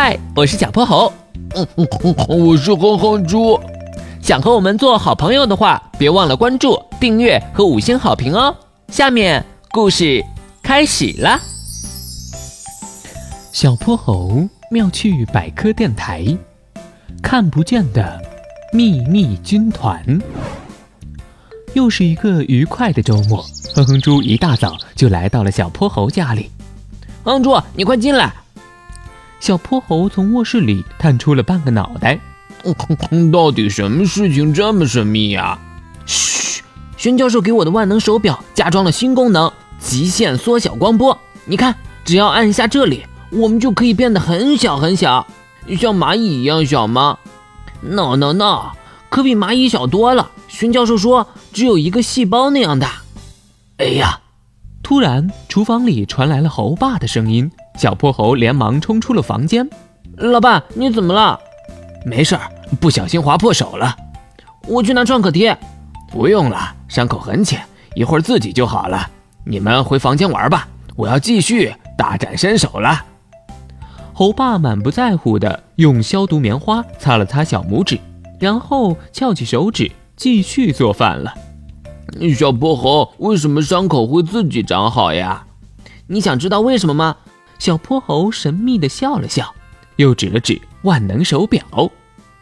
嗨，我是小泼猴。嗯嗯嗯，我是哼哼猪。想和我们做好朋友的话，别忘了关注、订阅和五星好评哦。下面故事开始了。小泼猴妙趣百科电台，看不见的秘密军团。又是一个愉快的周末，哼哼猪一大早就来到了小泼猴家里。哼哼猪，你快进来！小泼猴从卧室里探出了半个脑袋。到底什么事情这么神秘呀？嘘，宣教授给我的万能手表加装了新功能——极限缩小光波。你看，只要按一下这里，我们就可以变得很小很小，像蚂蚁一样小吗？No No No，可比蚂蚁小多了。宣教授说，只有一个细胞那样大。哎呀！突然，厨房里传来了猴爸的声音。小泼猴连忙冲出了房间。老爸，你怎么了？没事儿，不小心划破手了。我去拿创可贴。不用了，伤口很浅，一会儿自己就好了。你们回房间玩吧，我要继续大展身手了。猴爸满不在乎的用消毒棉花擦了擦小拇指，然后翘起手指继续做饭了。小泼猴，为什么伤口会自己长好呀？你想知道为什么吗？小泼猴神秘地笑了笑，又指了指万能手表。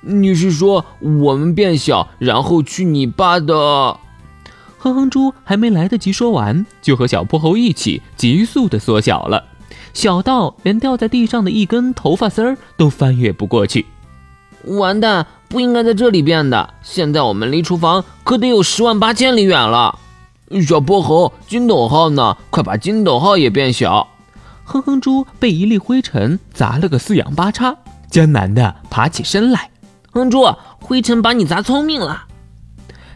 你是说我们变小，然后去你爸的？哼哼猪还没来得及说完，就和小泼猴一起急速地缩小了，小到连掉在地上的一根头发丝儿都翻越不过去。完蛋，不应该在这里变的。现在我们离厨房可得有十万八千里远了。小泼猴，金斗号呢？快把金斗号也变小。哼哼猪被一粒灰尘砸了个四仰八叉，艰难地爬起身来。哼哼猪，灰尘把你砸聪明了。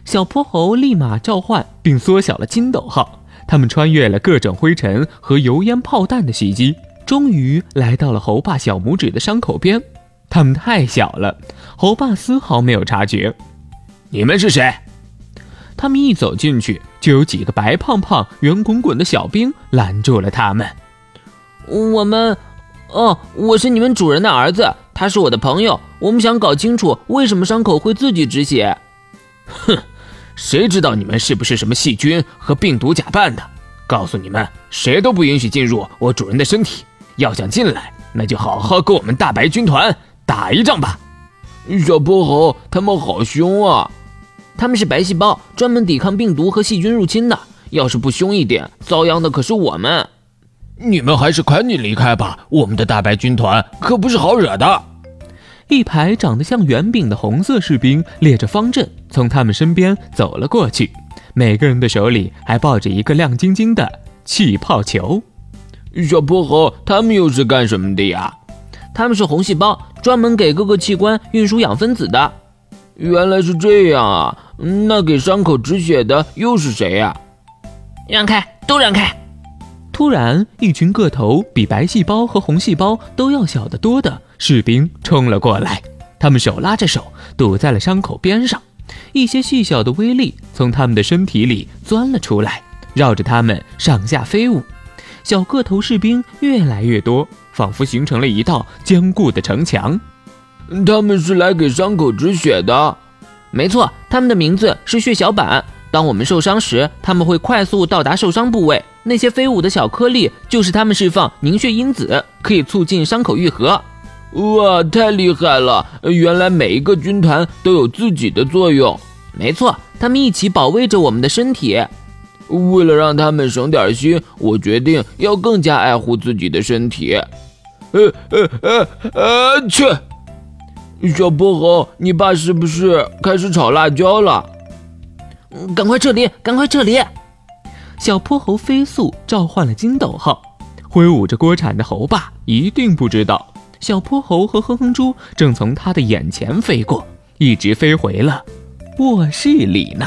小泼猴立马召唤并缩小了金斗号。他们穿越了各种灰尘和油烟炮弹的袭击，终于来到了猴爸小拇指的伤口边。他们太小了，猴爸丝毫没有察觉。你们是谁？他们一走进去，就有几个白胖胖、圆滚滚的小兵拦住了他们。我们，哦，我是你们主人的儿子，他是我的朋友。我们想搞清楚为什么伤口会自己止血。哼，谁知道你们是不是什么细菌和病毒假扮的？告诉你们，谁都不允许进入我主人的身体。要想进来，那就好好跟我们大白军团打一仗吧。小泼猴，他们好凶啊！他们是白细胞，专门抵抗病毒和细菌入侵的。要是不凶一点，遭殃的可是我们。你们还是赶紧离开吧，我们的大白军团可不是好惹的。一排长得像圆饼的红色士兵列着方阵，从他们身边走了过去，每个人的手里还抱着一个亮晶晶的气泡球。小泼猴，他们又是干什么的呀？他们是红细胞，专门给各个器官运输氧分子的。原来是这样啊！那给伤口止血的又是谁呀？让开，都让开！突然，一群个头比白细胞和红细胞都要小得多的士兵冲了过来，他们手拉着手堵在了伤口边上，一些细小的微粒从他们的身体里钻了出来，绕着他们上下飞舞。小个头士兵越来越多，仿佛形成了一道坚固的城墙。他们是来给伤口止血的，没错，他们的名字是血小板。当我们受伤时，他们会快速到达受伤部位。那些飞舞的小颗粒就是他们释放凝血因子，可以促进伤口愈合。哇，太厉害了！原来每一个军团都有自己的作用。没错，他们一起保卫着我们的身体。为了让他们省点心，我决定要更加爱护自己的身体。呃呃呃呃，去！小泼猴，你爸是不是开始炒辣椒了？赶快撤离！赶快撤离！小泼猴飞速召唤了金斗号，挥舞着锅铲的猴爸一定不知道，小泼猴和哼哼猪正从他的眼前飞过，一直飞回了卧室里呢。